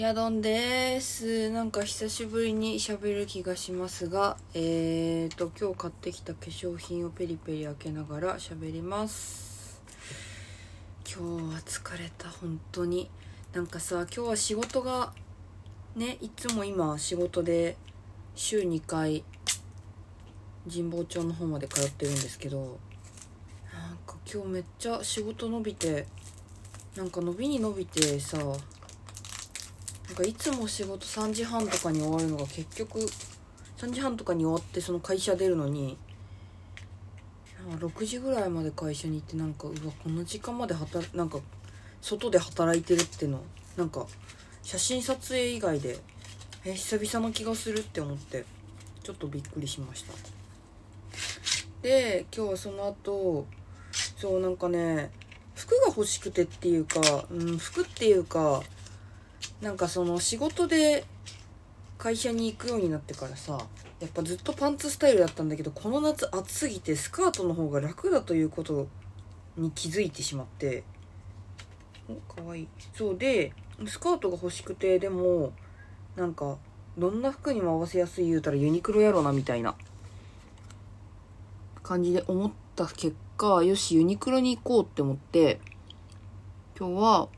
ヤドンです。なんか久しぶりに喋る気がしますが、えーと、今日買ってきた化粧品をペリペリ開けながら喋ります。今日は疲れた、本当に。なんかさ、今日は仕事が、ね、いつも今仕事で週2回、神保町の方まで通ってるんですけど、なんか今日めっちゃ仕事伸びて、なんか伸びに伸びてさ、なんかいつも仕事3時半とかに終わるのが結局3時半とかに終わってその会社出るのに6時ぐらいまで会社に行ってなんかうわこの時間まで働なんか外で働いてるってのなんか写真撮影以外でえ久々の気がするって思ってちょっとびっくりしました。で今日はその後そうなんかね服が欲しくてっていうか、うん、服っていうかなんかその仕事で会社に行くようになってからさやっぱずっとパンツスタイルだったんだけどこの夏暑すぎてスカートの方が楽だということに気づいてしまっておかわいい。そうでスカートが欲しくてでもなんかどんな服にも合わせやすい言うたらユニクロやろなみたいな。感じで思った結果よしユニクロに行こうって思って今日は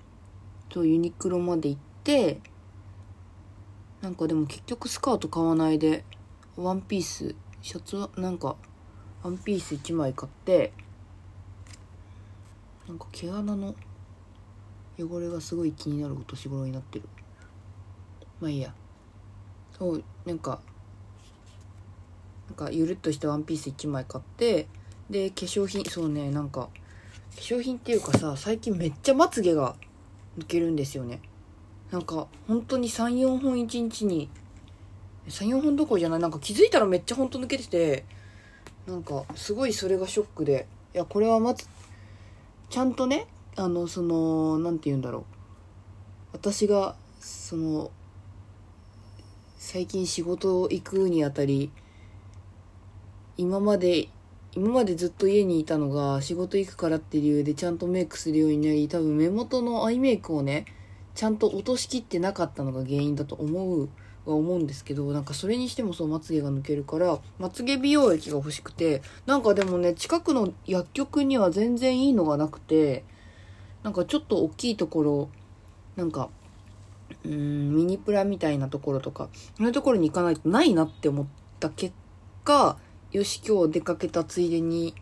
そうユニクロまで行ってなんかでも結局スカート買わないでワンピースシャツはなんかワンピース1枚買ってなんか毛穴の汚れがすごい気になるお年頃になってる。まあいいや。そうなんかなんかゆるっとしたワンピース1枚買ってで化粧品そうねなんか化粧品っていうかさ最近めっちゃまつげが抜けるんですよね。なんか本当に34本1日に34本どころじゃないなんか気づいたらめっちゃ本当抜けててなんかすごいそれがショックでいやこれはまずちゃんとねあのその何て言うんだろう。私がその最近仕事行くにあたり今まで今までずっと家にいたのが仕事行くからって理由でちゃんとメイクするようになり多分目元のアイメイクをねちゃんと落としきってなかったのが原因だと思うは思うんですけどなんかそれにしてもそうまつげが抜けるからまつげ美容液が欲しくてなんかでもね近くの薬局には全然いいのがなくてなんかちょっと大きいところなんかうんミニプラみたいなところとかそういうところに行かないとないなって思った結果よし今日出かけたついでに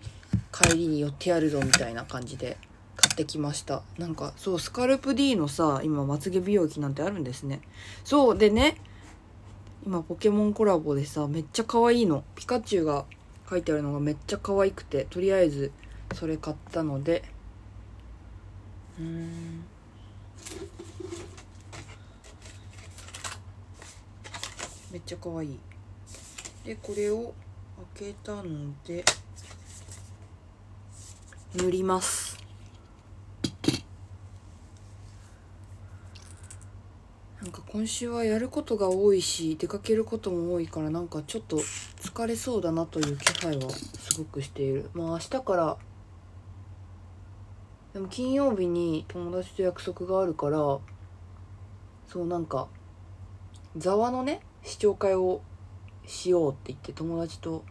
帰りに寄ってやるぞみたいな感じで買ってきました。なんかそうスカルプ D のさ今まつげ美容液なんてあるんですね。そうでね今ポケモンコラボでさめっちゃ可愛いの。ピカチュウが書いてあるのがめっちゃ可愛くてとりあえずそれ買ったので。うん。めっちゃ可愛い。でこれを開けたので塗ります。なんか今週はやることが多いし出かけることも多いからなんかちょっと疲れそうだなという気配はすごくしている。まあ明日からでも金曜日に友達と約束があるからそうなんかざわのね視聴会をしようって言って友達と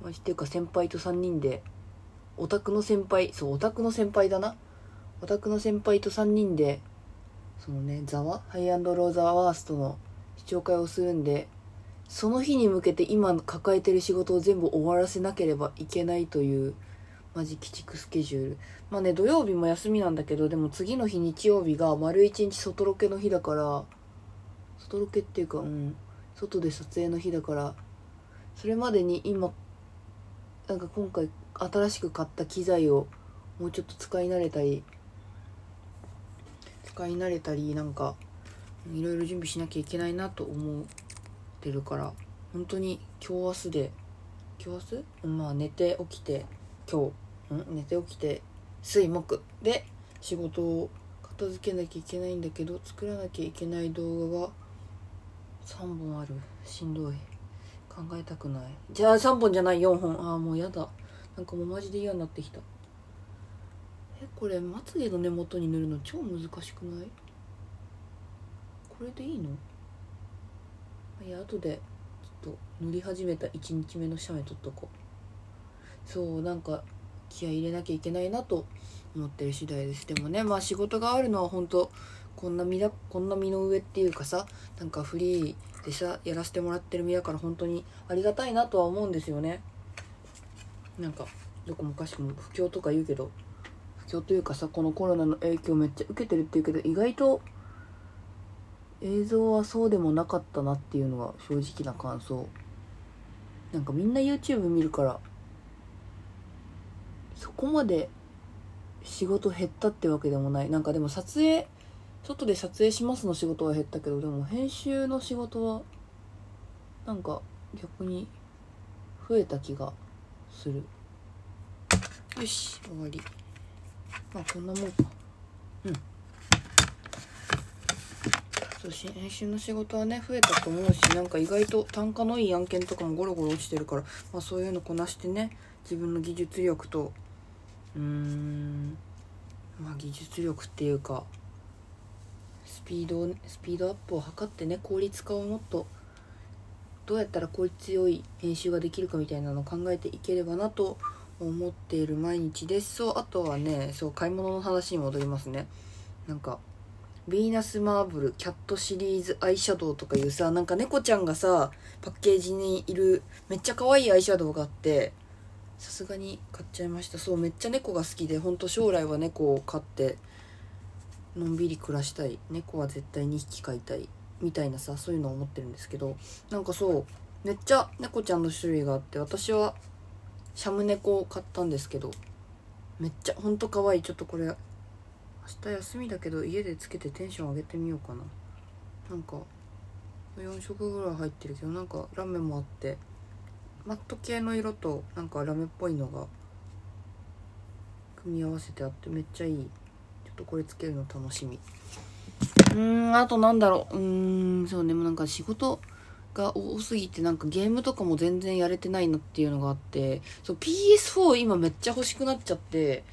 友達っていうか先輩と3人でオタクの先輩そうオタクの先輩だな。オタクの先輩と3人でそのねザワハイアンドローザワーストの視聴会をするんでその日に向けて今抱えてる仕事を全部終わらせなければいけないというマジ鬼畜スケジュール。まあね土曜日も休みなんだけどでも次の日日曜日が丸一日外ロケの日だから外ロケっていうかうん外で撮影の日だからそれまでに今なんか今回新しく買った機材をもうちょっと使い慣れたり使い慣れたりなんかいろいろ準備しなきゃいけないなと思ってるから本当に今日明日で今日明日？まあ寝て起きて今日ん寝て起きて水木。で仕事を片付けなきゃいけないんだけど作らなきゃいけない動画が3本ある。しんどい。考えたくない。じゃあ3本じゃない4本。ああもうやだ。なんかもうマジで嫌になってきた。えこれまつげの根元に塗るの超難しくない？これでいいの？いや後でちょっと乗り始めた1日目の写メ撮っとこう。そうなんか気合い入れなきゃいけないなと思ってる次第です。でもねまあ仕事があるのは本当こんな身だこんな身の上っていうかさなんかフリーでさやらせてもらってる身だから本当にありがたいなとは思うんですよね。なんかどこもかしこも不況とか言うけど不況というかさこのコロナの影響めっちゃ受けてるっていうけど意外と映像はそうでもなかったなっていうのが正直な感想。なんかみんな YouTube 見るからそこまで仕事減ったってわけでもない。なんかでも撮影外で撮影しますの仕事は減ったけどでも編集の仕事はなんか逆に増えた気がする。よし終わり。まあこんなもんか。うん。そうし編集の仕事はね増えたと思うしなんか意外と単価のいい案件とかもゴロゴロ落ちてるから、まあ、そういうのこなしてね自分の技術力とうーんまあ技術力っていうかスピードをスピードアップを図ってね効率化をもっとどうやったら効率よい編集ができるかみたいなのを考えていければなと思思っている毎日です。そうあとはねそう買い物の話に戻りますね。なんかヴィーナスマーブルキャットシリーズアイシャドウとかいうさなんか猫ちゃんがさパッケージにいるめっちゃ可愛いアイシャドウがあってさすがに買っちゃいました。そうめっちゃ猫が好きでほんと将来は猫を飼ってのんびり暮らしたい。猫は絶対2匹飼いたい。みたいなさそういうのを思ってるんですけどなんかそうめっちゃ猫ちゃんの種類があって私はシャム猫を買ったんですけどめっちゃほんと可愛い。ちょっとこれ明日休みだけど家でつけてテンション上げてみようかな。なんか4色ぐらい入ってるけどなんかラメもあってマット系の色となんかラメっぽいのが組み合わせてあってめっちゃいい。ちょっとこれつけるの楽しみ。うーんあとなんだろう。うーんそうね。もなんか仕事が多すぎてなんかゲームとかも全然やれてないなっていうのがあってそう PS4 今めっちゃ欲しくなっちゃって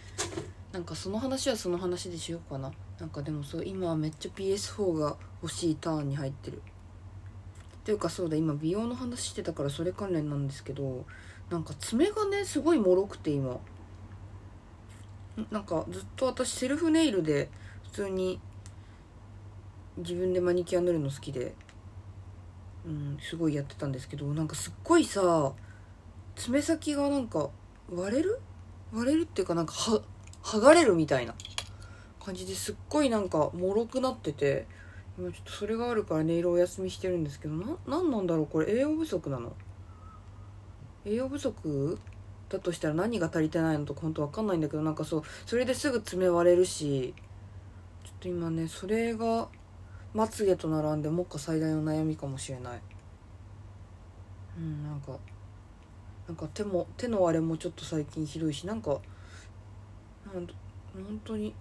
なんかその話はその話でしようかな。なんかでもそう今はめっちゃ PS4 が欲しいターンに入ってる。っていうかそうだ今美容の話してたからそれ関連なんですけどなんか爪がねすごい脆くて今。なんかずっと私セルフネイルで普通に自分でマニキュア塗るの好きで。うんすごいやってたんですけどなんかすっごいさ爪先がなんか割れる？割れるっていうかなんかは剥がれるみたいな感じですっごいなんか脆くなってて今ちょっとそれがあるからネイルお休みしてるんですけどな何なんだろうこれ？栄養不足なの？栄養不足？だとしたら何が足りてないのとか本当わかんないんだけどなんかそうそれですぐ爪割れるしちょっと今ねそれがまつげと並んで目下最大の悩みかもしれない。うんなんかなんか手も手のあれもちょっと最近ひどいしなんかなん本当に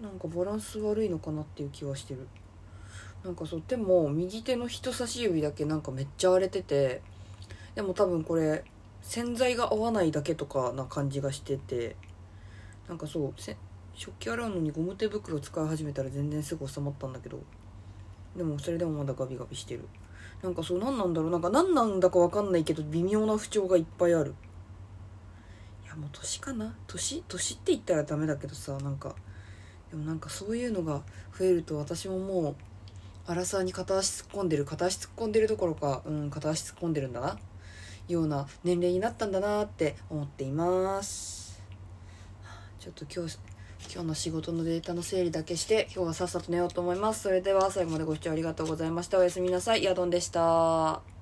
なんかバランス悪いのかなっていう気はしてる。なんかそう手も右手の人差し指だけなんかめっちゃ荒れててでも多分これ洗剤が合わないだけとかな感じがしててなんかそう食器洗うのにゴム手袋使い始めたら全然すぐ収まったんだけどでもそれでもまだガビガビしてる。なんかそう何なんだろう。なんか何なんだか分かんないけど微妙な不調がいっぱいある。いやもう年かな。年年って言ったらダメだけどさなんかでもなんかそういうのが増えると私ももうアラサーに片足突っ込んでる片足突っ込んでるどころかうん片足突っ込んでるんだな。ような年齢になったんだなって思っています。ちょっと今日今日の仕事のデータの整理だけして今日はさっさと寝ようと思います。それでは最後までご視聴ありがとうございました。おやすみなさい。ヤドンでした。